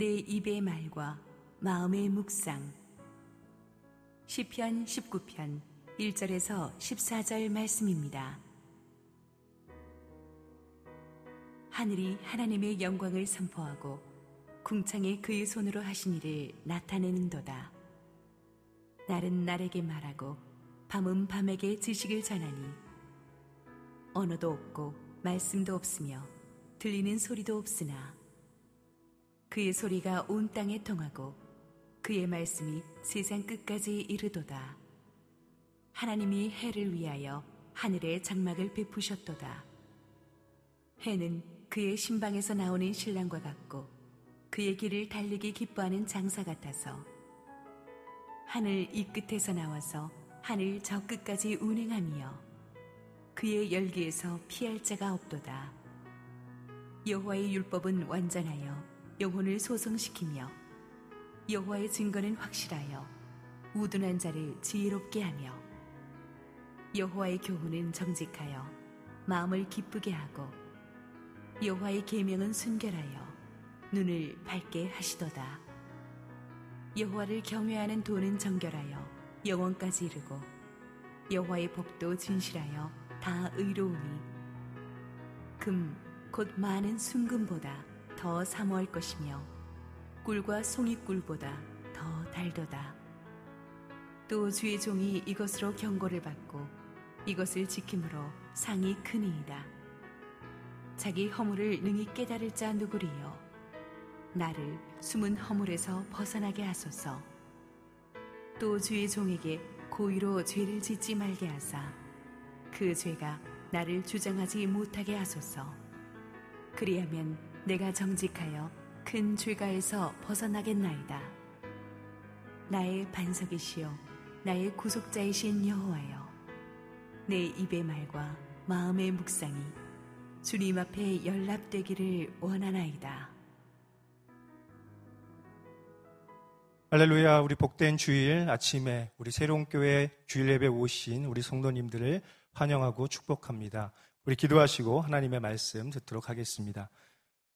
내 입의 말과 마음의 묵상 시편 19편 1절에서 14절 말씀입니다. 하늘이 하나님의 영광을 선포하고 궁창에 그의 손으로 하신 일을 나타내는도다. 날은 날에게 말하고 밤은 밤에게 지식을 전하니 언어도 없고 말씀도 없으며 들리는 소리도 없으나 그의 소리가 온 땅에 통하고 그의 말씀이 세상 끝까지 이르도다. 하나님이 해를 위하여 하늘에 장막을 베푸셨도다. 해는 그의 신방에서 나오는 신랑과 같고 그의 길을 달리기 기뻐하는 장사 같아서 하늘 이 끝에서 나와서 하늘 저 끝까지 운행하며 그의 열기에서 피할 자가 없도다. 여호와의 율법은 완전하여 영혼을 소성시키며 여호와의 증거는 확실하여 우둔한 자를 지혜롭게 하며 여호와의 교훈은 정직하여 마음을 기쁘게 하고 여호와의 계명은 순결하여 눈을 밝게 하시도다. 여호와를 경외하는 도는 정결하여 영원까지 이르고 여호와의 법도 진실하여 다 의로우니 금 곧 많은 순금보다 더 사모할 것이며 꿀과 송이꿀보다 더 달도다. 또 주의 종이 이것으로 경고를 받고 이것을 지킴으로 상이 크니이다. 자기 허물을 능히 깨달을 자 누구리요? 나를 숨은 허물에서 벗어나게 하소서. 또 주의 종에게 고의로 죄를 짓지 말게 하사 그 죄가 나를 주장하지 못하게 하소서. 그리하면 내가 정직하여 큰 죄가에서 벗어나겠나이다. 나의 반석이시여, 나의 구속자이신 여호와여, 내 입의 말과 마음의 묵상이 주님 앞에 연락되기를 원하나이다. 할렐루야, 우리 복된 주일 아침에 우리 새로운 교회 주일 예배 오신 우리 성도님들을 환영하고 축복합니다. 우리 기도하시고 하나님의 말씀 듣도록 하겠습니다.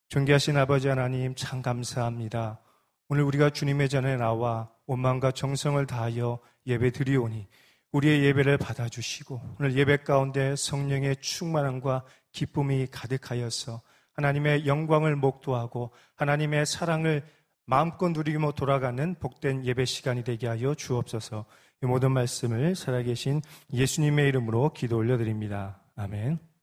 존귀하신 아버지 하나님 참 감사합니다. 오늘 우리가 주님의 전에 나와 원망과 정성을 다하여 예배 드리오니 우리의 예배를 받아주시고 오늘 예배 가운데 성령의 충만함과 기쁨이 가득하여서 하나님의 영광을 목도하고 하나님의 사랑을 마음껏 누리며 돌아가는 복된 예배 시간이 되게 하여 주옵소서 이 모든 말씀을 살아계신 예수님의 이름으로 기도 올려드립니다. 아멘.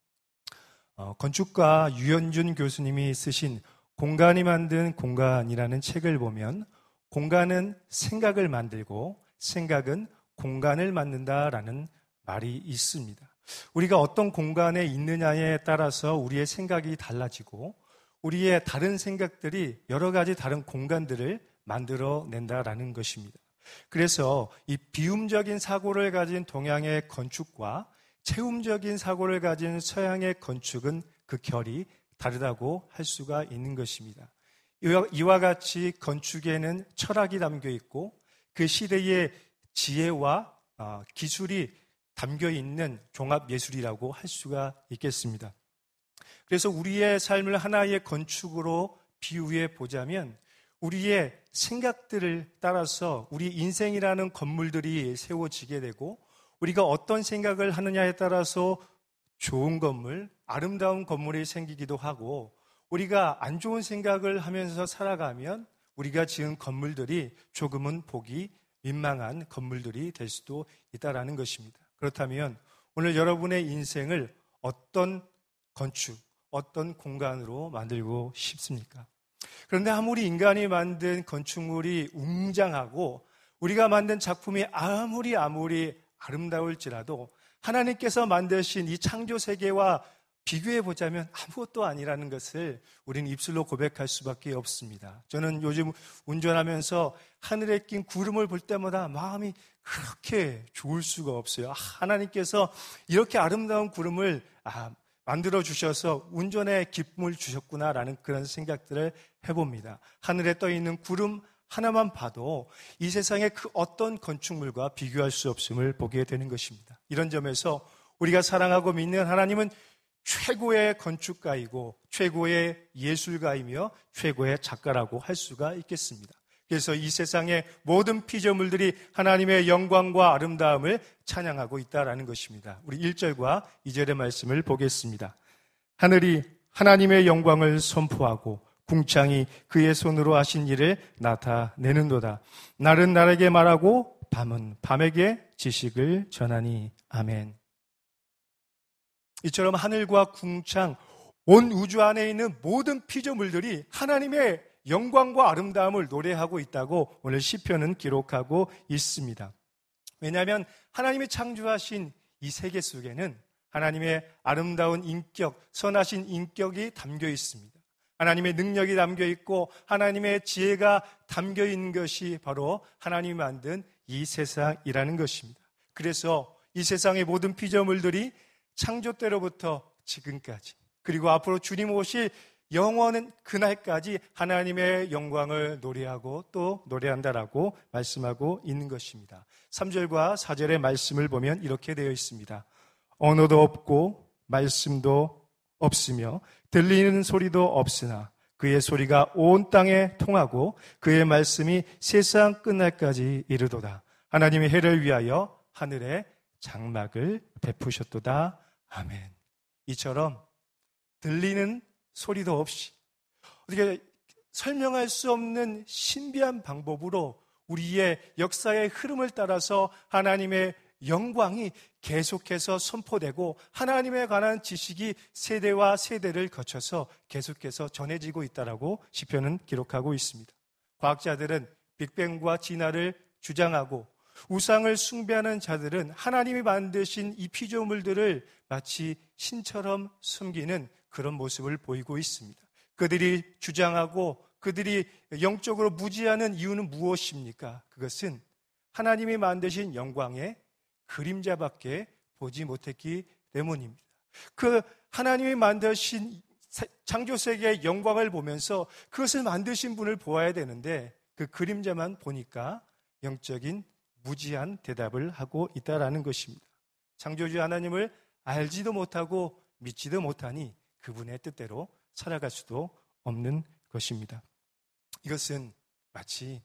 어, 건축가 유현준 교수님이 쓰신 공간이 만든 공간이라는 책을 보면 공간은 생각을 만들고 생각은 공간을 만든다라는 말이 있습니다. 우리가 어떤 공간에 있느냐에 따라서 우리의 생각이 달라지고 우리의 다른 생각들이 여러 가지 다른 공간들을 만들어 낸다라는 것입니다. 그래서 이 비움적인 사고를 가진 동양의 건축과 체험적인 사고를 가진 서양의 건축은 그 결이 다르다고 할 수가 있는 것입니다. 이와 같이 건축에는 철학이 담겨 있고 그 시대의 지혜와 어, 기술이 담겨 있는 종합 예술이라고 할 수가 있겠습니다. 그래서 우리의 삶을 하나의 건축으로 비유해 보자면 우리의 생각들을 따라서 우리 인생이라는 건물들이 세워지게 되고 우리가 어떤 생각을 하느냐에 따라서 좋은 건물, 아름다운 건물이 생기기도 하고 우리가 안 좋은 생각을 하면서 살아가면 우리가 지은 건물들이 조금은 보기 민망한 건물들이 될 수도 있다라는 것입니다. 그렇다면 오늘 여러분의 인생을 어떤 건축, 어떤 공간으로 만들고 싶습니까? 그런데 아무리 인간이 만든 건축물이 웅장하고 우리가 만든 작품이 아무리 아무리 아름다울지라도 하나님께서 만드신 이 창조 세계와 비교해 보자면 아무것도 아니라는 것을 우리는 입술로 고백할 수밖에 없습니다. 저는 요즘 운전하면서 하늘에 낀 구름을 볼 때마다 마음이 그렇게 좋을 수가 없어요. 하나님께서 이렇게 아름다운 구름을 아, 만들어 주셔서 운전에 기쁨을 주셨구나라는 그런 생각들을 해봅니다. 하늘에 떠 있는 구름 하나만 봐도 이 세상의 그 어떤 건축물과 비교할 수 없음을 보게 되는 것입니다. 이런 점에서 우리가 사랑하고 믿는 하나님은 최고의 건축가이고 최고의 예술가이며 최고의 작가라고 할 수가 있겠습니다. 그래서 이 세상의 모든 피조물들이 하나님의 영광과 아름다움을 찬양하고 있다라는 것입니다. 우리 1절과 2절의 말씀을 보겠습니다. 하늘이 하나님의 영광을 선포하고 궁창이 그의 손으로 하신 일을 나타내는도다. 날은 날에게 말하고 밤은 밤에게 지식을 전하니 아멘. 이처럼 하늘과 궁창 온 우주 안에 있는 모든 피조물들이 하나님의 영광과 아름다움을 노래하고 있다고 오늘 시편은 기록하고 있습니다. 왜냐하면 하나님이 창조하신 이 세계 속에는 하나님의 아름다운 인격, 선하신 인격이 담겨 있습니다. 하나님의 능력이 담겨 있고 하나님의 지혜가 담겨 있는 것이 바로 하나님이 만든 이 세상이라는 것입니다. 그래서 이 세상의 모든 피조물들이 창조 때로부터 지금까지 그리고 앞으로 주님 오실 영원은 그날까지 하나님의 영광을 노래하고 또 노래한다라고 말씀하고 있는 것입니다. 3절과 4절의 말씀을 보면 이렇게 되어 있습니다. 언어도 없고 말씀도 없으며 들리는 소리도 없으나 그의 소리가 온 땅에 통하고 그의 말씀이 세상 끝날까지 이르도다. 하나님의 해를 위하여 하늘에 장막을 베푸셨도다. 아멘. 이처럼 들리는 소리도 없이 어떻게 설명할 수 없는 신비한 방법으로 우리의 역사의 흐름을 따라서 하나님의 영광이 계속해서 선포되고 하나님에 관한 지식이 세대와 세대를 거쳐서 계속해서 전해지고 있다라고 시편은 기록하고 있습니다. 과학자들은 빅뱅과 진화를 주장하고 우상을 숭배하는 자들은 하나님이 만드신 이 피조물들을 마치 신처럼 숨기는 그런 모습을 보이고 있습니다. 그들이 주장하고 그들이 영적으로 무지하는 이유는 무엇입니까? 그것은 하나님이 만드신 영광의 그림자밖에 보지 못했기 때문입니다. 그 하나님이 만드신 창조세계의 영광을 보면서 그것을 만드신 분을 보아야 되는데 그 그림자만 보니까 영적인 무지한 대답을 하고 있다라는 것입니다. 창조주 하나님을 알지도 못하고 믿지도 못하니 그분의 뜻대로 살아갈 수도 없는 것입니다. 이것은 마치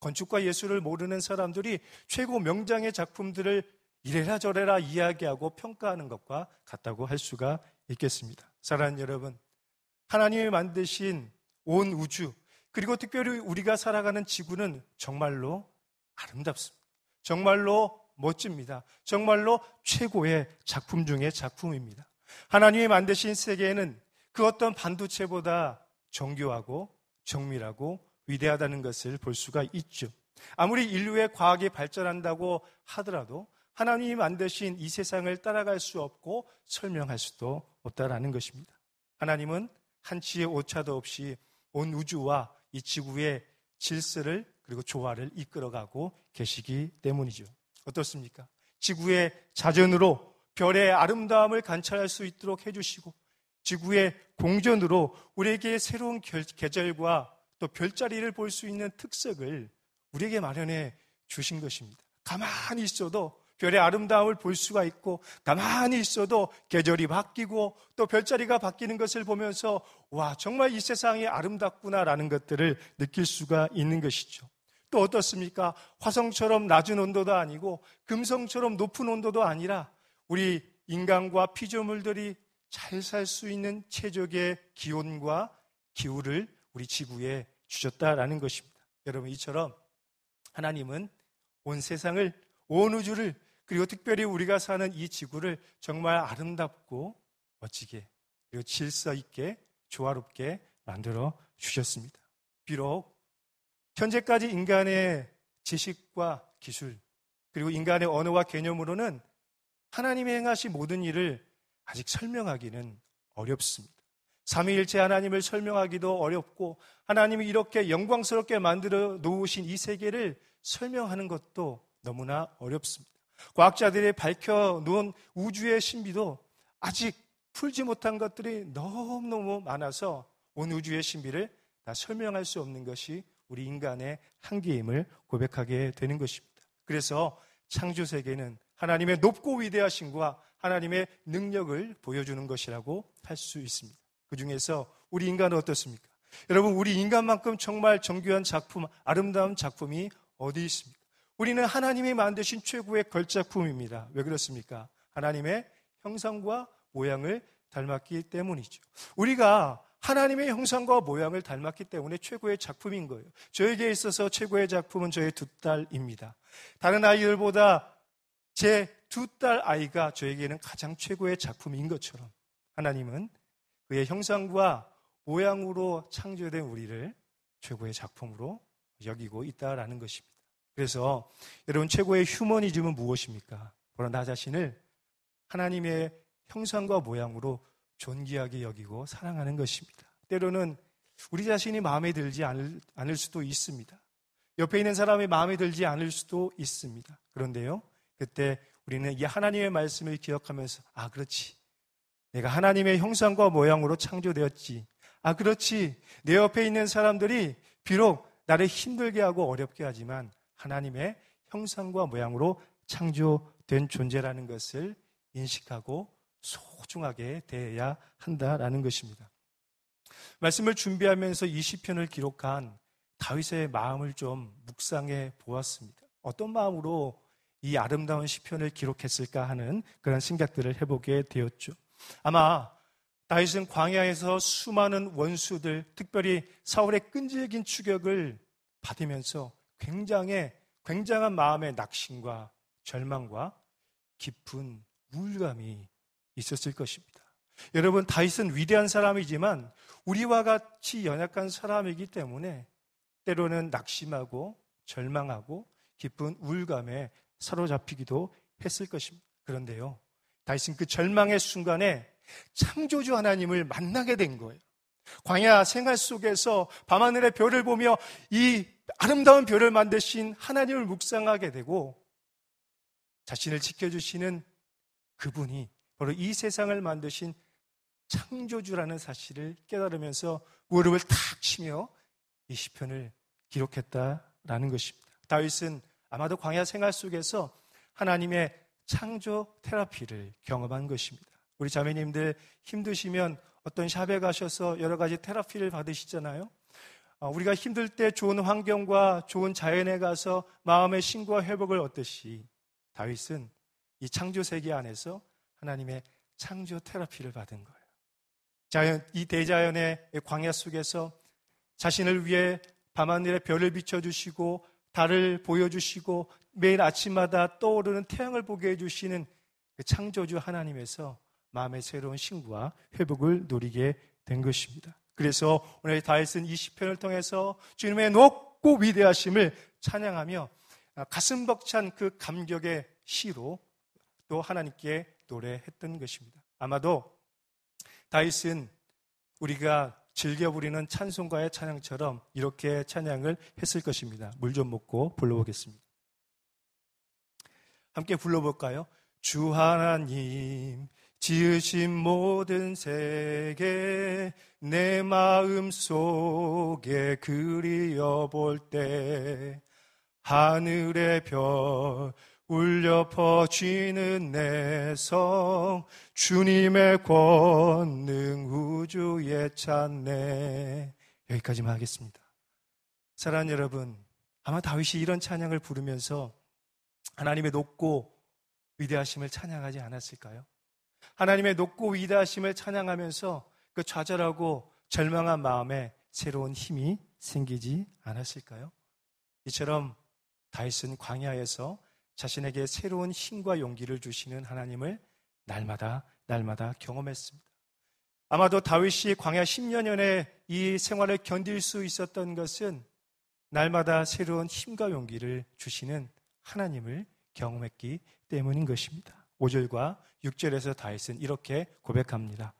건축과 예술을 모르는 사람들이 최고 명장의 작품들을 이래라 저래라 이야기하고 평가하는 것과 같다고 할 수가 있겠습니다. 사랑하는 여러분, 하나님이 만드신 온 우주, 그리고 특별히 우리가 살아가는 지구는 정말로 아름답습니다. 정말로 멋집니다. 정말로 최고의 작품 중의 작품입니다. 하나님이 만드신 세계에는 그 어떤 반도체보다 정교하고 정밀하고 위대하다는 것을 볼 수가 있죠. 아무리 인류의 과학이 발전한다고 하더라도 하나님이 만드신 이 세상을 따라갈 수 없고 설명할 수도 없다라는 것입니다. 하나님은 한치의 오차도 없이 온 우주와 이 지구의 질서를 그리고 조화를 이끌어가고 계시기 때문이죠. 어떻습니까? 지구의 자전으로 별의 아름다움을 관찰할 수 있도록 해주시고 지구의 공전으로 우리에게 새로운 계절과 또 별자리를 볼 수 있는 특색을 우리에게 마련해 주신 것입니다. 가만히 있어도 별의 아름다움을 볼 수가 있고 가만히 있어도 계절이 바뀌고 또 별자리가 바뀌는 것을 보면서 와 정말 이 세상이 아름답구나라는 것들을 느낄 수가 있는 것이죠. 또 어떻습니까? 화성처럼 낮은 온도도 아니고 금성처럼 높은 온도도 아니라 우리 인간과 피조물들이 잘 살 수 있는 최적의 기온과 기후를 우리 지구에 주셨다라는 것입니다. 여러분 이처럼 하나님은 온 세상을 온 우주를 그리고 특별히 우리가 사는 이 지구를 정말 아름답고 멋지게 그리고 질서 있게 조화롭게 만들어 주셨습니다. 비록 현재까지 인간의 지식과 기술 그리고 인간의 언어와 개념으로는 하나님이 행하신 모든 일을 아직 설명하기는 어렵습니다. 삼위일체 하나님을 설명하기도 어렵고 하나님이 이렇게 영광스럽게 만들어 놓으신 이 세계를 설명하는 것도 너무나 어렵습니다. 과학자들이 밝혀 놓은 우주의 신비도 아직 풀지 못한 것들이 너무너무 많아서 온 우주의 신비를 다 설명할 수 없는 것이 우리 인간의 한계임을 고백하게 되는 것입니다. 그래서 창조 세계는 하나님의 높고 위대하신과 하나님의 능력을 보여주는 것이라고 할 수 있습니다. 그 중에서 우리 인간은 어떻습니까? 여러분, 우리 인간만큼 정말 정교한 작품, 아름다운 작품이 어디 있습니까? 우리는 하나님이 만드신 최고의 걸작품입니다. 왜 그렇습니까? 하나님의 형상과 모양을 닮았기 때문이죠. 우리가 하나님의 형상과 모양을 닮았기 때문에 최고의 작품인 거예요. 저에게 있어서 최고의 작품은 저의 두 딸입니다. 다른 아이들보다 제 두 딸 아이가 저에게는 가장 최고의 작품인 것처럼 하나님은 그의 형상과 모양으로 창조된 우리를 최고의 작품으로 여기고 있다라는 것입니다. 그래서 여러분 최고의 휴머니즘은 무엇입니까? 바로 나 자신을 하나님의 형상과 모양으로 존귀하게 여기고 사랑하는 것입니다. 때로는 우리 자신이 마음에 들지 않을, 않을 수도 있습니다. 옆에 있는 사람이 마음에 들지 않을 수도 있습니다. 그런데요, 그때 우리는 이 하나님의 말씀을 기억하면서, 아, 그렇지. 내가 하나님의 형상과 모양으로 창조되었지. 아, 그렇지. 내 옆에 있는 사람들이 비록 나를 힘들게 하고 어렵게 하지만 하나님의 형상과 모양으로 창조된 존재라는 것을 인식하고 소중하게 대해야 한다라는 것입니다. 말씀을 준비하면서 이 시편을 기록한 다윗의 마음을 좀 묵상해 보았습니다. 어떤 마음으로 이 아름다운 시편을 기록했을까 하는 그런 생각들을 해보게 되었죠. 아마 다윗은 광야에서 수많은 원수들, 특별히 사울의 끈질긴 추격을 받으면서 굉장히 굉장한 마음의 낙심과 절망과 깊은 우울감이 있었을 것입니다. 여러분 다윗은 위대한 사람이지만 우리와 같이 연약한 사람이기 때문에 때로는 낙심하고 절망하고 깊은 우울감에 사로잡히기도 했을 것입니다. 그런데요. 다윗은 그 절망의 순간에 창조주 하나님을 만나게 된 거예요. 광야 생활 속에서 밤하늘의 별을 보며 이 아름다운 별을 만드신 하나님을 묵상하게 되고 자신을 지켜주시는 그분이 바로 이 세상을 만드신 창조주라는 사실을 깨달으면서 무릎을 탁 치며 이 시편을 기록했다라는 것입니다. 다윗은 아마도 광야 생활 속에서 하나님의 창조 테라피를 경험한 것입니다. 우리 자매님들 힘드시면 어떤 샵에 가셔서 여러 가지 테라피를 받으시잖아요. 어, 우리가 힘들 때 좋은 환경과 좋은 자연에 가서 마음의 신과 회복을 얻듯이 다윗은 이 창조 세계 안에서 하나님의 창조 테라피를 받은 거예요. 자연, 이 대자연의 광야 속에서 자신을 위해 밤하늘에 별을 비춰주시고 달을 보여주시고 매일 아침마다 떠오르는 태양을 보게 해주시는 그 창조주 하나님에서 마음의 새로운 신부와 회복을 누리게 된 것입니다. 그래서 오늘 다윗은 이 시편을 통해서 주님의 높고 위대하심을 찬양하며 가슴 벅찬 그 감격의 시로 또 하나님께 노래했던 것입니다. 아마도 다윗은 우리가 즐겨 부리는 찬송가의 찬양처럼 이렇게 찬양을 했을 것입니다. 물 좀 먹고 불러보겠습니다. 함께 불러볼까요? 주 하나님 지으신 모든 세계 내 마음 속에 그리어 볼 때 하늘의 별 울려 퍼지는 내성 주님의 권능 우주에 찬네 여기까지만 하겠습니다. 사랑하는 여러분 아마 다윗이 이런 찬양을 부르면서 하나님의 높고 위대하심을 찬양하지 않았을까요? 하나님의 높고 위대하심을 찬양하면서 그 좌절하고 절망한 마음에 새로운 힘이 생기지 않았을까요? 이처럼 다윗은 광야에서 자신에게 새로운 힘과 용기를 주시는 하나님을 날마다 날마다 경험했습니다. 아마도 다윗이 광야 10년연의 이 생활을 견딜 수 있었던 것은 날마다 새로운 힘과 용기를 주시는 하나님을 경험했기 때문인 것입니다. 5절과 6절에서 다윗은 이렇게 고백합니다.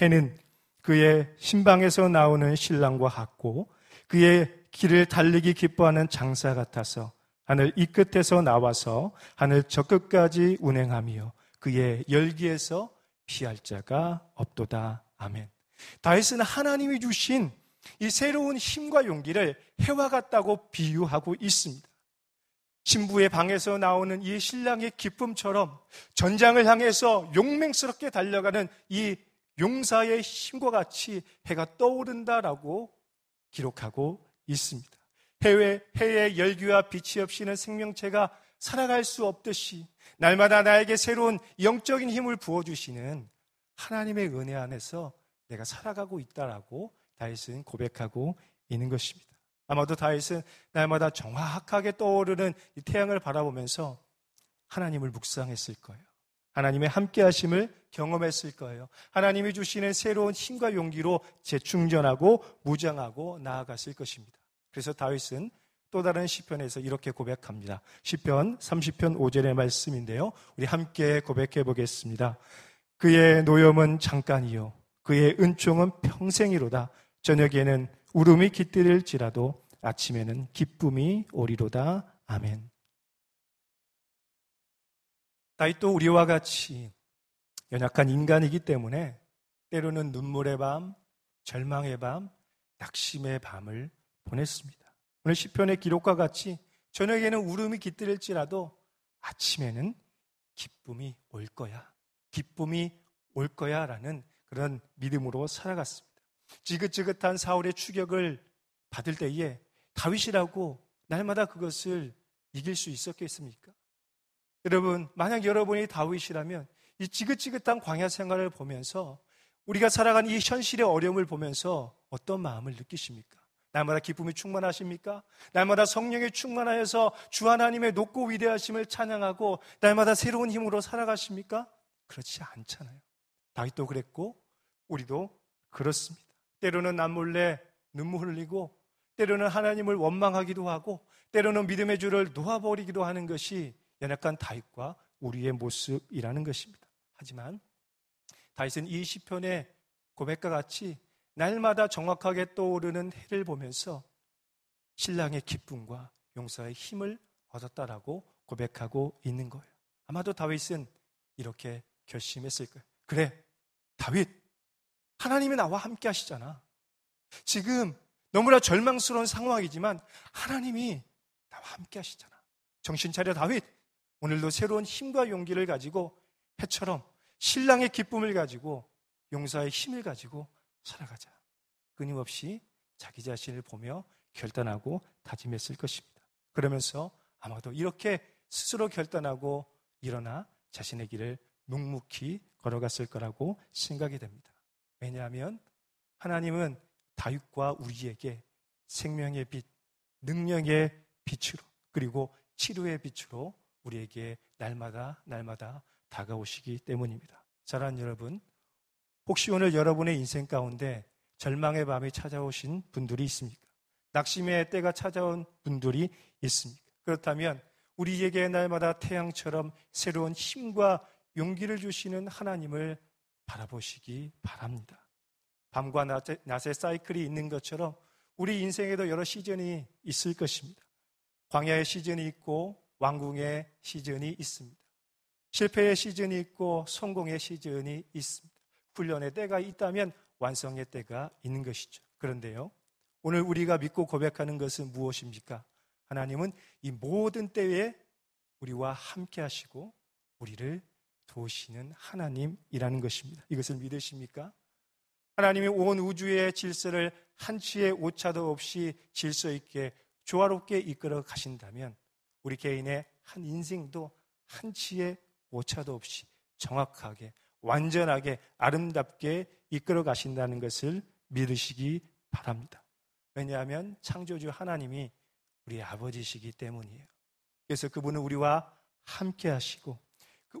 해는 그의 신방에서 나오는 신랑과 같고 그의 길을 달리기 기뻐하는 장사 같아서 하늘 이 끝에서 나와서 하늘 저 끝까지 운행하며 그의 열기에서 피할 자가 없도다. 아멘. 다윗은 하나님이 주신 이 새로운 힘과 용기를 해와 같다고 비유하고 있습니다. 신부의 방에서 나오는 이 신랑의 기쁨처럼 전장을 향해서 용맹스럽게 달려가는 이 용사의 힘과 같이 해가 떠오른다라고 기록하고 있습니다. 해외, 해의 열기와 빛이 없이는 생명체가 살아갈 수 없듯이 날마다 나에게 새로운 영적인 힘을 부어주시는 하나님의 은혜 안에서 내가 살아가고 있다라고 다윗은 고백하고 있는 것입니다. 아마도 다윗은 날마다 정확하게 떠오르는 이 태양을 바라보면서 하나님을 묵상했을 거예요. 하나님의 함께 하심을 경험했을 거예요. 하나님이 주시는 새로운 힘과 용기로 재충전하고 무장하고 나아갔을 것입니다. 그래서 다윗은 또 다른 시편에서 이렇게 고백합니다. 시편 30편 5절의 말씀인데요. 우리 함께 고백해 보겠습니다. 그의 노염은 잠깐이요 그의 은총은 평생이로다. 저녁에는 울음이 깃들일지라도 아침에는 기쁨이 오리로다. 아멘. 다윗도 우리와 같이 연약한 인간이기 때문에 때로는 눈물의 밤, 절망의 밤, 낙심의 밤을 보냈습니다. 오늘 시편의 기록과 같이 저녁에는 울음이 깃들일지라도 아침에는 기쁨이 올 거야. 기쁨이 올 거야 라는 그런 믿음으로 살아갔습니다. 지긋지긋한 사울의 추격을 받을 때에 다윗이라고 날마다 그것을 이길 수 있었겠습니까? 여러분, 만약 여러분이 다윗이라면 이 지긋지긋한 광야 생활을 보면서 우리가 살아가이 현실의 어려움을 보면서 어떤 마음을 느끼십니까? 날마다 기쁨이 충만하십니까? 날마다 성령이 충만하여서 주 하나님의 높고 위대하심을 찬양하고 날마다 새로운 힘으로 살아가십니까? 그렇지 않잖아요. 다윗도 그랬고 우리도 그렇습니다. 때로는 남몰래 눈물 흘리고 때로는 하나님을 원망하기도 하고 때로는 믿음의 줄을 놓아버리기도 하는 것이 연약한 다윗과 우리의 모습이라는 것입니다. 하지만 다윗은 이 시편의 고백과 같이 날마다 정확하게 떠오르는 해를 보면서 신랑의 기쁨과 용서의 힘을 얻었다라고 고백하고 있는 거예요. 아마도 다윗은 이렇게 결심했을 거예요. 그래, 다윗, 하나님이 나와 함께 하시잖아. 지금 너무나 절망스러운 상황이지만 하나님이 나와 함께 하시잖아. 정신 차려 다윗. 오늘도 새로운 힘과 용기를 가지고 해처럼 신랑의 기쁨을 가지고 용사의 힘을 가지고 살아가자. 끊임없이 자기 자신을 보며 결단하고 다짐했을 것입니다. 그러면서 아마도 이렇게 스스로 결단하고 일어나 자신의 길을 묵묵히 걸어갔을 거라고 생각이 됩니다. 왜냐하면 하나님은 다윗과 우리에게 생명의 빛, 능력의 빛으로 그리고 치료의 빛으로 우리에게 날마다 날마다 다가오시기 때문입니다. 사랑 여러분, 혹시 오늘 여러분의 인생 가운데 절망의 밤이 찾아오신 분들이 있습니까? 낙심의 때가 찾아온 분들이 있습니까? 그렇다면 우리에게 날마다 태양처럼 새로운 힘과 용기를 주시는 하나님을 바라보시기 바랍니다. 밤과 낮의, 낮의 사이클이 있는 것처럼 우리 인생에도 여러 시즌이 있을 것입니다. 광야의 시즌이 있고 왕궁의 시즌이 있습니다. 실패의 시즌이 있고 성공의 시즌이 있습니다. 훈련의 때가 있다면 완성의 때가 있는 것이죠. 그런데요, 오늘 우리가 믿고 고백하는 것은 무엇입니까? 하나님은 이 모든 때에 우리와 함께 하시고 우리를 도우시는 하나님이라는 것입니다. 이것을 믿으십니까? 하나님이 온 우주의 질서를 한치의 오차도 없이 질서 있게 조화롭게 이끌어 가신다면 우리 개인의 한 인생도 한치의 오차도 없이 정확하게 완전하게 아름답게 이끌어 가신다는 것을 믿으시기 바랍니다. 왜냐하면 창조주 하나님이 우리 아버지시기 때문이에요. 그래서 그분은 우리와 함께 하시고 그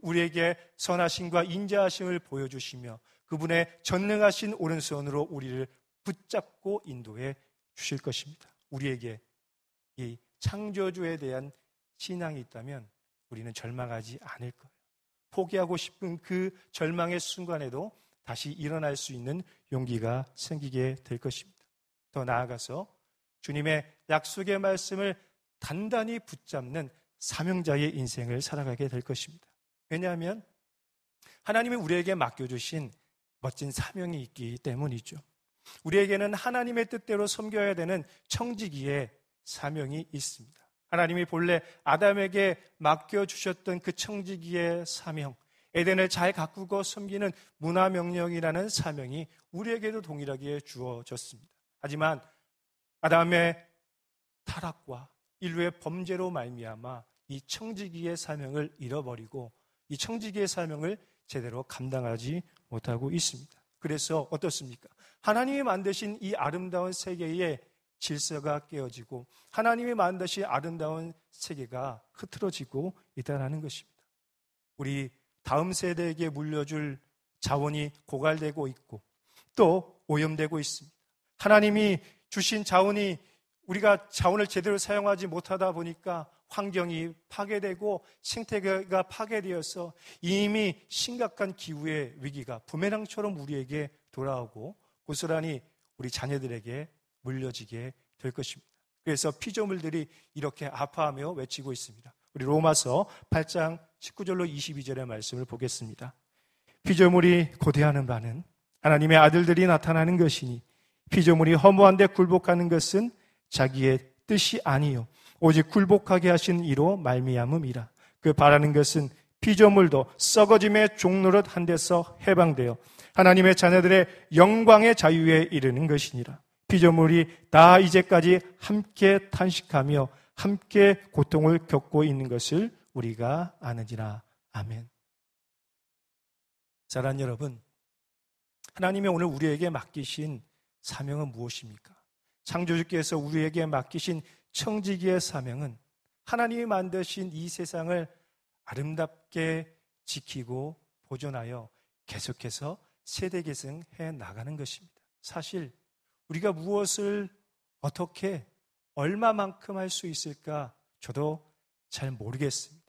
우리에게 선하심과 인자하심을 보여주시며 그분의 전능하신 오른손으로 우리를 붙잡고 인도해 주실 것입니다. 우리에게 이 창조주에 대한 신앙이 있다면 우리는 절망하지 않을 거예요. 포기하고 싶은 그 절망의 순간에도 다시 일어날 수 있는 용기가 생기게 될 것입니다. 더 나아가서 주님의 약속의 말씀을 단단히 붙잡는 사명자의 인생을 살아가게 될 것입니다. 왜냐하면 하나님이 우리에게 맡겨주신 멋진 사명이 있기 때문이죠. 우리에게는 하나님의 뜻대로 섬겨야 되는 청지기의 사명이 있습니다. 하나님이 본래 아담에게 맡겨주셨던 그 청지기의 사명, 에덴을 잘 가꾸고 섬기는 문화명령이라는 사명이 우리에게도 동일하게 주어졌습니다. 하지만 아담의 타락과 인류의 범죄로 말미암아 이 청지기의 사명을 잃어버리고 이 청지기의 사명을 제대로 감당하지 못하고 있습니다. 그래서 어떻습니까? 하나님이 만드신 이 아름다운 세계의 질서가 깨어지고 하나님이 만드신 아름다운 세계가 흐트러지고 있다는 것입니다. 우리 다음 세대에게 물려줄 자원이 고갈되고 있고 또 오염되고 있습니다. 하나님이 주신 자원이 우리가 자원을 제대로 사용하지 못하다 보니까 환경이 파괴되고 생태계가 파괴되어서 이미 심각한 기후의 위기가 부메랑처럼 우리에게 돌아오고 고스란히 우리 자녀들에게 물려지게 될 것입니다. 그래서 피조물들이 이렇게 아파하며 외치고 있습니다. 우리 로마서 8장 19절로 22절의 말씀을 보겠습니다. 피조물이 고대하는 바는 하나님의 아들들이 나타나는 것이니 피조물이 허무한데 굴복하는 것은 자기의 뜻이 아니요 오직 굴복하게 하신 이로 말미암음이라 그 바라는 것은 피조물도 썩어짐의 종노릇 한 데서 해방되어 하나님의 자녀들의 영광의 자유에 이르는 것이니라 피조물이 다 이제까지 함께 탄식하며 함께 고통을 겪고 있는 것을 우리가 아는지라 아멘. 사랑 여러분, 하나님이 오늘 우리에게 맡기신 사명은 무엇입니까? 창조주께서 우리에게 맡기신 청지기의 사명은 하나님이 만드신 이 세상을 아름답게 지키고 보존하여 계속해서 세대 계승해 나가는 것입니다. 사실 우리가 무엇을 어떻게 얼마만큼 할 수 있을까 저도 잘 모르겠습니다.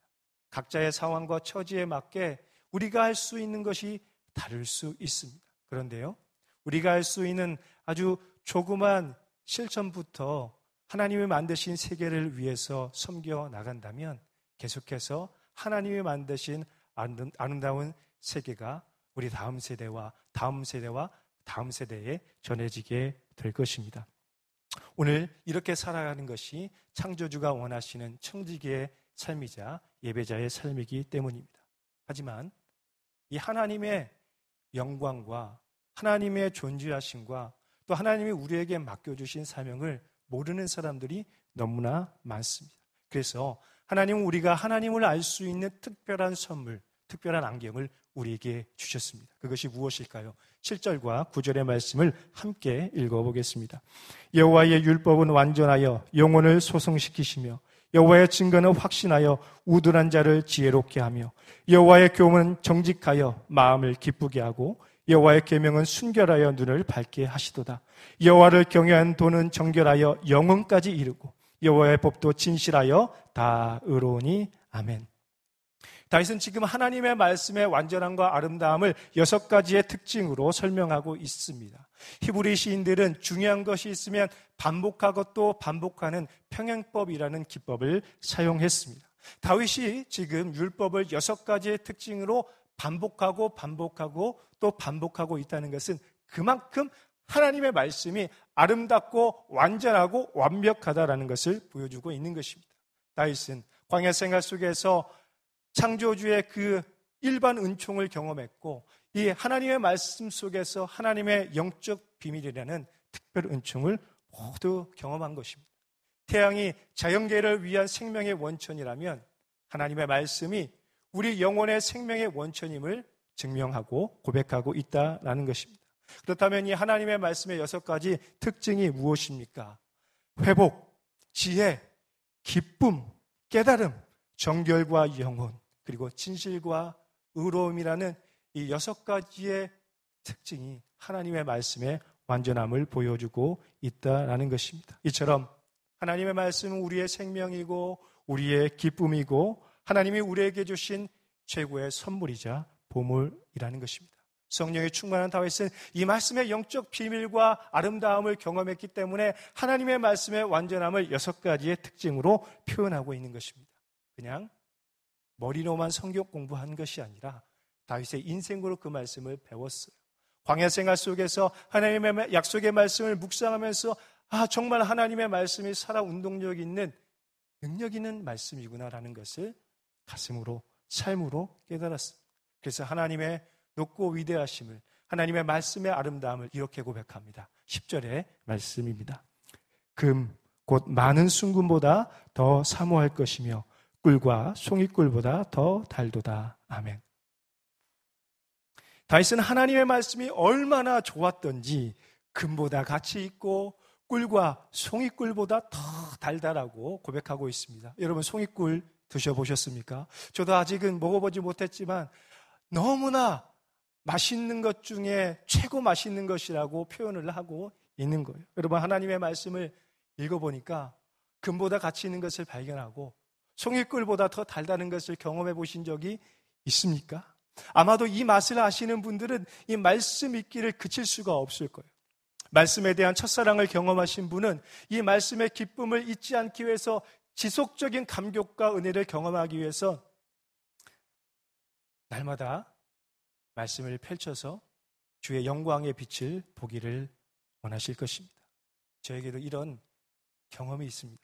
각자의 상황과 처지에 맞게 우리가 할 수 있는 것이 다를 수 있습니다. 그런데요, 우리가 할 수 있는 아주 조그만 실천부터 하나님이 만드신 세계를 위해서 섬겨 나간다면 계속해서 하나님이 만드신 아름다운 세계가 우리 다음 세대와 다음 세대와 다음 세대에 전해지게 될 것입니다. 오늘 이렇게 살아가는 것이 창조주가 원하시는 청지기의 삶이자 예배자의 삶이기 때문입니다. 하지만 이 하나님의 영광과 하나님의 존재하심과 또 하나님이 우리에게 맡겨주신 사명을 모르는 사람들이 너무나 많습니다. 그래서 하나님은 우리가 하나님을 알 수 있는 특별한 선물, 특별한 안경을 우리에게 주셨습니다. 그것이 무엇일까요? 7절과 9절의 말씀을 함께 읽어보겠습니다. 여호와의 율법은 완전하여 영혼을 소성시키시며 여호와의 증거는 확신하여 우둔한 자를 지혜롭게 하며 여호와의 교훈은 정직하여 마음을 기쁘게 하고 여호와의 계명은 순결하여 눈을 밝게 하시도다. 여호와를 경외한 돈은 정결하여 영혼까지 이르고 여호와의 법도 진실하여 다 의로우니 아멘. 다윗은 지금 하나님의 말씀의 완전함과 아름다움을 여섯 가지의 특징으로 설명하고 있습니다. 히브리 시인들은 중요한 것이 있으면 반복하고 또 반복하는 평행법이라는 기법을 사용했습니다. 다윗이 지금 율법을 여섯 가지의 특징으로 반복하고 반복하고 또 반복하고 있다는 것은 그만큼 하나님의 말씀이 아름답고 완전하고 완벽하다라는 것을 보여주고 있는 것입니다. 다윗은 광야 생활 속에서 창조주의 그 일반 은총을 경험했고 이 하나님의 말씀 속에서 하나님의 영적 비밀이라는 특별 은총을 모두 경험한 것입니다. 태양이 자연계를 위한 생명의 원천이라면 하나님의 말씀이 우리 영혼의 생명의 원천임을 증명하고 고백하고 있다라는 것입니다. 그렇다면 이 하나님의 말씀의 여섯 가지 특징이 무엇입니까? 회복, 지혜, 기쁨, 깨달음, 정결과 영혼, 그리고 진실과 의로움이라는 이 여섯 가지의 특징이 하나님의 말씀의 완전함을 보여주고 있다라는 것입니다. 이처럼 하나님의 말씀은 우리의 생명이고 우리의 기쁨이고 하나님이 우리에게 주신 최고의 선물이자 보물이라는 것입니다. 성령의 충만한 다윗은 이 말씀의 영적 비밀과 아름다움을 경험했기 때문에 하나님의 말씀의 완전함을 여섯 가지의 특징으로 표현하고 있는 것입니다. 그냥 머리로만 성경 공부한 것이 아니라 다윗의 인생으로 그 말씀을 배웠어요. 광야 생활 속에서 하나님의 약속의 말씀을 묵상하면서 아 정말 하나님의 말씀이 살아 운동력 있는 능력 있는 말씀이구나라는 것을 가슴으로 삶으로 깨달았습니다. 그래서 하나님의 높고 위대하심을 하나님의 말씀의 아름다움을 이렇게 고백합니다. 10절의 말씀입니다. 금, 곧 많은 순금보다 더 사모할 것이며 꿀과 송이꿀보다 더 달도다. 아멘. 다윗은 하나님의 말씀이 얼마나 좋았던지 금보다 가치 있고 꿀과 송이꿀보다 더 달달하고 고백하고 있습니다. 여러분 송이꿀 드셔보셨습니까? 저도 아직은 먹어보지 못했지만 너무나 맛있는 것 중에 최고 맛있는 것이라고 표현을 하고 있는 거예요. 여러분 하나님의 말씀을 읽어보니까 금보다 가치 있는 것을 발견하고 송이꿀보다 더 달다는 것을 경험해 보신 적이 있습니까? 아마도 이 맛을 아시는 분들은 이 말씀 읽기를 그칠 수가 없을 거예요. 말씀에 대한 첫사랑을 경험하신 분은 이 말씀의 기쁨을 잊지 않기 위해서 지속적인 감격과 은혜를 경험하기 위해서 날마다 말씀을 펼쳐서 주의 영광의 빛을 보기를 원하실 것입니다. 저에게도 이런 경험이 있습니다.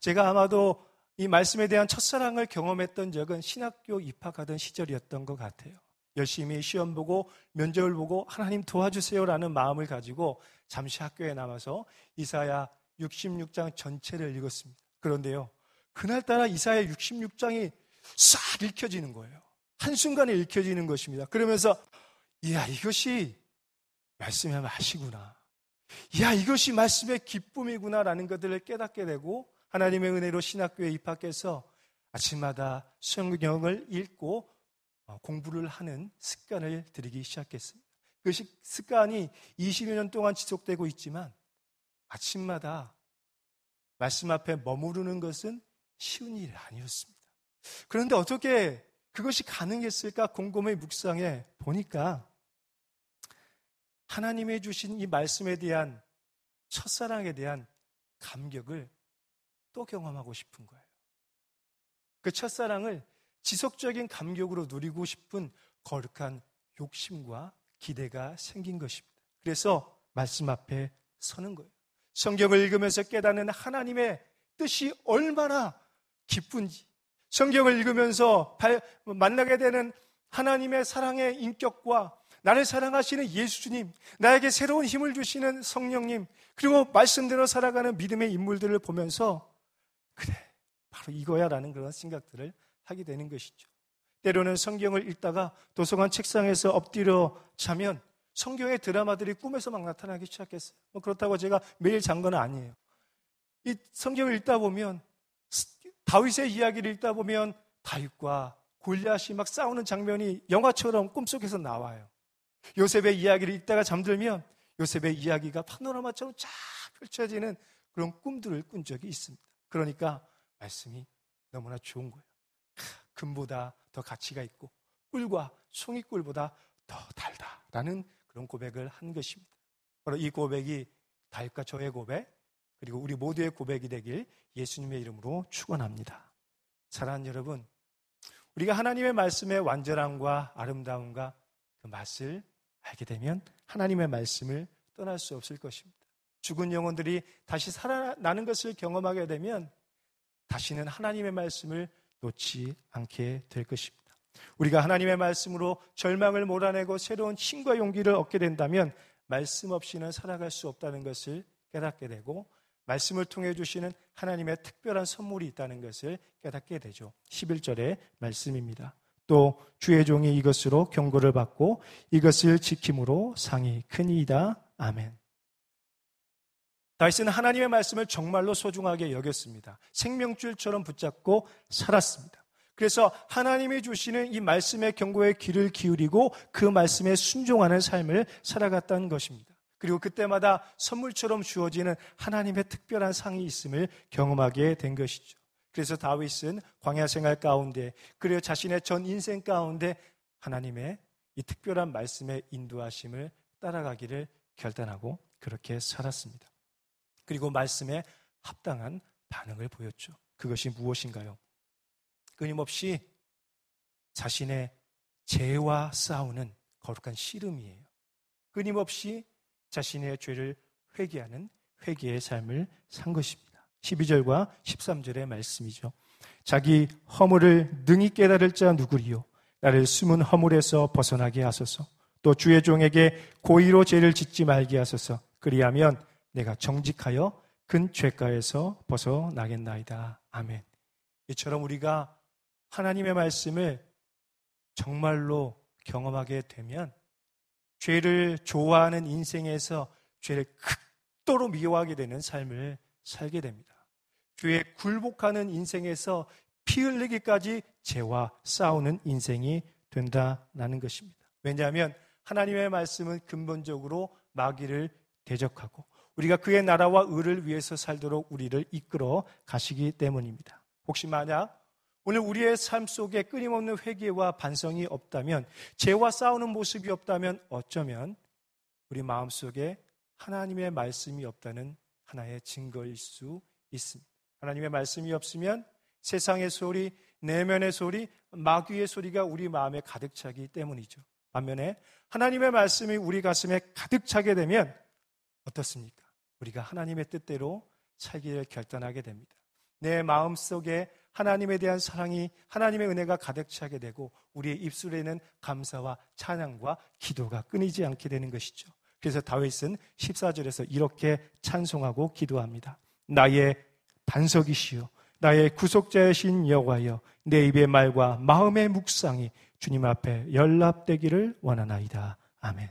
제가 아마도 이 말씀에 대한 첫사랑을 경험했던 적은 신학교 입학하던 시절이었던 것 같아요. 열심히 시험 보고 면접을 보고 하나님 도와주세요라는 마음을 가지고 잠시 학교에 남아서 이사야 66장 전체를 읽었습니다. 그런데요, 그날따라 이사야 66장이 싹 읽혀지는 거예요. 한순간에 읽혀지는 것입니다. 그러면서, 이야, 이것이 말씀의 맛이구나. 야, 이것이 말씀의 기쁨이구나라는 것들을 깨닫게 되고 하나님의 은혜로 신학교에 입학해서 아침마다 성경을 읽고 어, 공부를 하는 습관을 들이기 시작했습니다. 그 습관이 20여 년 동안 지속되고 있지만 아침마다 말씀 앞에 머무르는 것은 쉬운 일이 아니었습니다. 그런데 어떻게 그것이 가능했을까 곰곰이 묵상해 보니까 하나님의 주신 이 말씀에 대한 첫사랑에 대한 감격을 또 경험하고 싶은 거예요. 그 첫사랑을 지속적인 감격으로 누리고 싶은 거룩한 욕심과 기대가 생긴 것입니다. 그래서 말씀 앞에 서는 거예요. 성경을 읽으면서 깨닫는 하나님의 뜻이 얼마나 기쁜지, 성경을 읽으면서 만나게 되는 하나님의 사랑의 인격과 나를 사랑하시는 예수님, 나에게 새로운 힘을 주시는 성령님, 그리고 말씀대로 살아가는 믿음의 인물들을 보면서 그래, 바로 이거야라는 그런 생각들을 하게 되는 것이죠. 때로는 성경을 읽다가 도서관 책상에서 엎드려 자면 성경의 드라마들이 꿈에서 막 나타나기 시작했어요. 뭐 그렇다고 제가 매일 잔 건 아니에요. 이 성경을 읽다 보면 다윗의 이야기를 읽다 보면 다윗과 골리앗이 막 싸우는 장면이 영화처럼 꿈속에서 나와요. 요셉의 이야기를 읽다가 잠들면 요셉의 이야기가 파노라마처럼 쫙 펼쳐지는 그런 꿈들을 꾼 적이 있습니다. 그러니까 말씀이 너무나 좋은 거예요. 금보다 더 가치가 있고 꿀과 송이꿀보다 더 달다라는 그런 고백을 한 것입니다. 바로 이 고백이 다윗과 저의 고백 그리고 우리 모두의 고백이 되길 예수님의 이름으로 축원합니다. 사랑하는 여러분, 우리가 하나님의 말씀의 완전함과 아름다움과 그 맛을 알게 되면 하나님의 말씀을 떠날 수 없을 것입니다. 죽은 영혼들이 다시 살아나는 것을 경험하게 되면 다시는 하나님의 말씀을 놓지 않게 될 것입니다. 우리가 하나님의 말씀으로 절망을 몰아내고 새로운 힘과 용기를 얻게 된다면 말씀 없이는 살아갈 수 없다는 것을 깨닫게 되고 말씀을 통해 주시는 하나님의 특별한 선물이 있다는 것을 깨닫게 되죠. 11절의 말씀입니다. 또 주의 종이 이것으로 경고를 받고 이것을 지킴으로 상이 크니이다. 아멘. 다윗은 하나님의 말씀을 정말로 소중하게 여겼습니다. 생명줄처럼 붙잡고 살았습니다. 그래서 하나님이 주시는 이 말씀의 경고에 귀를 기울이고 그 말씀에 순종하는 삶을 살아갔다는 것입니다. 그리고 그때마다 선물처럼 주어지는 하나님의 특별한 상이 있음을 경험하게 된 것이죠. 그래서 다윗은 광야 생활 가운데 그리고 자신의 전 인생 가운데 하나님의 이 특별한 말씀의 인도하심을 따라가기를 결단하고 그렇게 살았습니다. 그리고 말씀에 합당한 반응을 보였죠. 그것이 무엇인가요? 끊임없이 자신의 죄와 싸우는 거룩한 씨름이에요. 끊임없이 자신의 죄를 회개하는 회개의 삶을 산 것입니다. 12절과 13절의 말씀이죠. 자기 허물을 능히 깨달을 자 누구리요? 나를 숨은 허물에서 벗어나게 하소서. 또 주의 종에게 고의로 죄를 짓지 말게 하소서. 그리하면 내가 정직하여 근 죄가에서 벗어나겠나이다. 아멘. 이처럼 우리가 하나님의 말씀을 정말로 경험하게 되면 죄를 좋아하는 인생에서 죄를 극도로 미워하게 되는 삶을 살게 됩니다. 죄에 굴복하는 인생에서 피 흘리기까지 죄와 싸우는 인생이 된다는 것입니다. 왜냐하면 하나님의 말씀은 근본적으로 마귀를 대적하고 우리가 그의 나라와 의를 위해서 살도록 우리를 이끌어 가시기 때문입니다. 혹시 만약 오늘 우리의 삶 속에 끊임없는 회개와 반성이 없다면, 죄와 싸우는 모습이 없다면 어쩌면 우리 마음 속에 하나님의 말씀이 없다는 하나의 증거일 수 있습니다. 하나님의 말씀이 없으면 세상의 소리, 내면의 소리, 마귀의 소리가 우리 마음에 가득 차기 때문이죠. 반면에 하나님의 말씀이 우리 가슴에 가득 차게 되면 어떻습니까? 우리가 하나님의 뜻대로 살기를 결단하게 됩니다. 내 마음 속에 하나님에 대한 사랑이 하나님의 은혜가 가득 차게 되고 우리의 입술에는 감사와 찬양과 기도가 끊이지 않게 되는 것이죠. 그래서 다윗은 14절에서 이렇게 찬송하고 기도합니다. 나의 반석이시요 나의 구속자이신 여호와여 내 입의 말과 마음의 묵상이 주님 앞에 연락되기를 원하나이다. 아멘.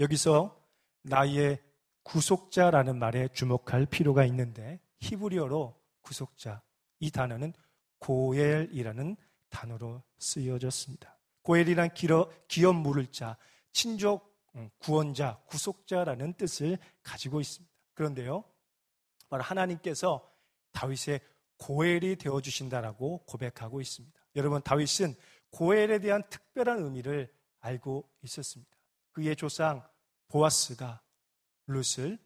여기서 나의 구속자라는 말에 주목할 필요가 있는데 히브리어로 구속자 이 단어는 고엘이라는 단어로 쓰여졌습니다. 고엘이란 기업 물을 자, 친족 음, 구원자, 구속자라는 뜻을 가지고 있습니다. 그런데요, 바로 하나님께서 다윗의 고엘이 되어 주신다라고 고백하고 있습니다. 여러분 다윗은 고엘에 대한 특별한 의미를 알고 있었습니다. 그의 조상 보아스가 룻을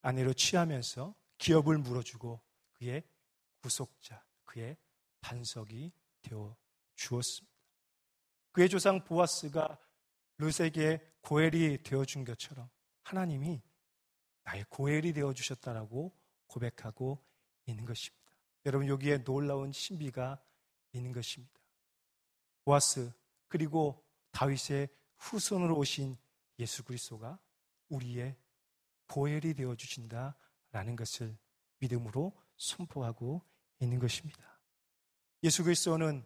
아내로 취하면서 기업을 물어주고 그의 구속자, 그의 반석이 되어 주었습니다. 그의 조상 보아스가 룻에게 고엘이 되어 준 것처럼 하나님이 나의 고엘이 되어 주셨다라고 고백하고 있는 것입니다. 여러분 여기에 놀라운 신비가 있는 것입니다. 보아스 그리고 다윗의 후손으로 오신 예수 그리스도가 우리의 고엘이 되어 주신다라는 것을 믿음으로 선포하고 있는 것입니다. 예수 그리스도는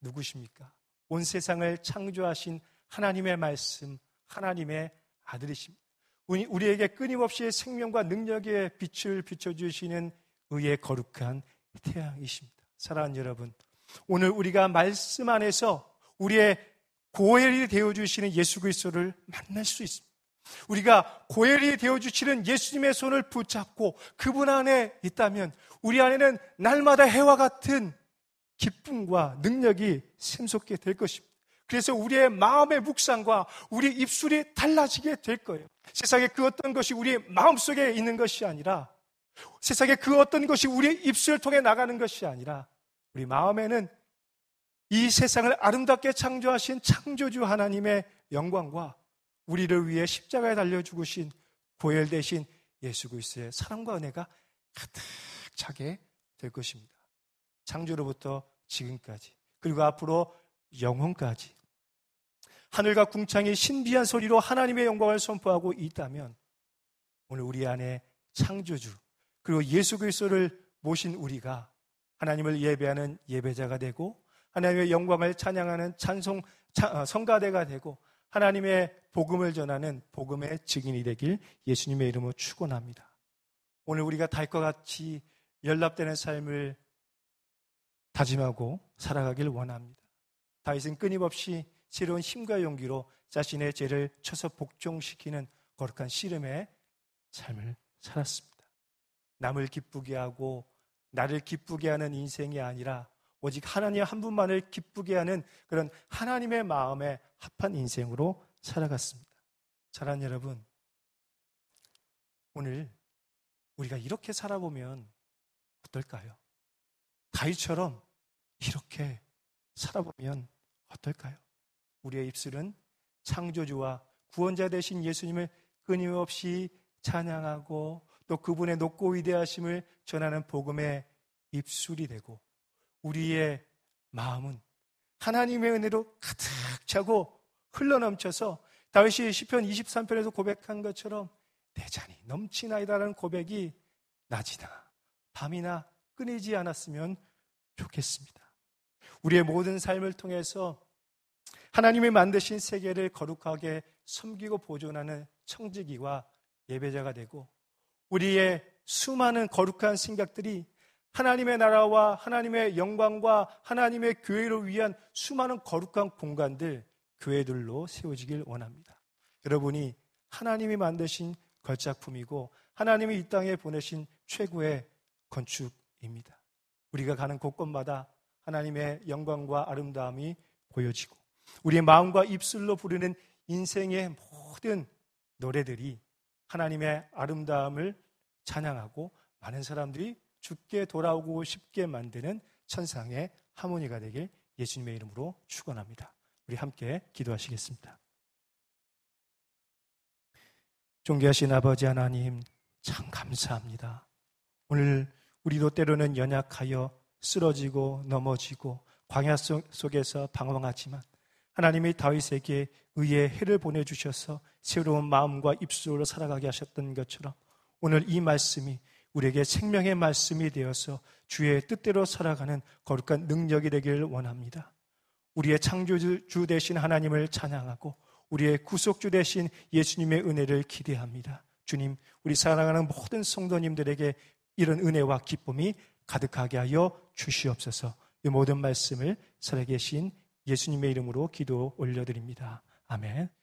누구십니까? 온 세상을 창조하신 하나님의 말씀, 하나님의 아들이십니다. 우리에게 끊임없이 생명과 능력의 빛을 비춰주시는 의의 거룩한 태양이십니다. 사랑하는 여러분, 오늘 우리가 말씀 안에서 우리의 고엘이 되어주시는 예수 그리스도를 만날 수 있습니다. 우리가 고엘이 되어 주시는 예수님의 손을 붙잡고 그분 안에 있다면 우리 안에는 날마다 해와 같은 기쁨과 능력이 샘솟게 될 것입니다. 그래서 우리의 마음의 묵상과 우리 입술이 달라지게 될 거예요. 세상에 그 어떤 것이 우리 마음속에 있는 것이 아니라 세상에 그 어떤 것이 우리 입술을 통해 나가는 것이 아니라 우리 마음에는 이 세상을 아름답게 창조하신 창조주 하나님의 영광과 우리를 위해 십자가에 달려 죽으신 고열 대신 예수 그리스도의 사랑과 은혜가 가득 차게 될 것입니다. 창조로부터 지금까지 그리고 앞으로 영혼까지 하늘과 궁창이 신비한 소리로 하나님의 영광을 선포하고 있다면 오늘 우리 안에 창조주 그리고 예수 그리스도를 모신 우리가 하나님을 예배하는 예배자가 되고 하나님의 영광을 찬양하는 찬송 어, 성가대가 되고 하나님의 복음을 전하는 복음의 증인이 되길 예수님의 이름으로 축원합니다. 오늘 우리가 달과 같이 연락되는 삶을 다짐하고 살아가길 원합니다. 다윗은 끊임없이 새로운 힘과 용기로 자신의 죄를 쳐서 복종시키는 거룩한 씨름의 삶을 살았습니다. 남을 기쁘게 하고 나를 기쁘게 하는 인생이 아니라 오직 하나님 한 분만을 기쁘게 하는 그런 하나님의 마음에 합한 인생으로 살아갔습니다. 사랑 여러분, 오늘 우리가 이렇게 살아보면 어떨까요? 다윗처럼 이렇게 살아보면 어떨까요? 우리의 입술은 창조주와 구원자 되신 예수님을 끊임없이 찬양하고 또 그분의 높고 위대하심을 전하는 복음의 입술이 되고 우리의 마음은 하나님의 은혜로 가득 차고 흘러넘쳐서 다윗이 시편 23편에서 고백한 것처럼 내 잔이 넘치나이다라는 고백이 낮이나 밤이나 끊이지 않았으면 좋겠습니다. 우리의 모든 삶을 통해서 하나님이 만드신 세계를 거룩하게 섬기고 보존하는 청지기와 예배자가 되고 우리의 수많은 거룩한 생각들이 하나님의 나라와 하나님의 영광과 하나님의 교회를 위한 수많은 거룩한 공간들, 교회들로 세워지길 원합니다. 여러분이 하나님이 만드신 걸작품이고 하나님이 이 땅에 보내신 최고의 건축입니다. 우리가 가는 곳곳마다 하나님의 영광과 아름다움이 보여지고 우리의 마음과 입술로 부르는 인생의 모든 노래들이 하나님의 아름다움을 찬양하고 많은 사람들이 죽게 돌아오고 싶게 만드는 천상의 하모니가 되길 예수님의 이름으로 축원합니다. 우리 함께 기도하시겠습니다. 존귀하신 아버지 하나님 참 감사합니다. 오늘 우리도 때로는 연약하여 쓰러지고 넘어지고 광야 속에서 방황하지만 하나님이 다윗에게 의의 해를 보내주셔서 새로운 마음과 입술로 살아가게 하셨던 것처럼 오늘 이 말씀이 우리에게 생명의 말씀이 되어서 주의 뜻대로 살아가는 거룩한 능력이 되기를 원합니다. 우리의 창조주 되신 하나님을 찬양하고 우리의 구속주 되신 예수님의 은혜를 기대합니다. 주님, 우리 사랑하는 모든 성도님들에게 이런 은혜와 기쁨이 가득하게 하여 주시옵소서. 이 모든 말씀을 살아계신 예수님의 이름으로 기도 올려드립니다. 아멘.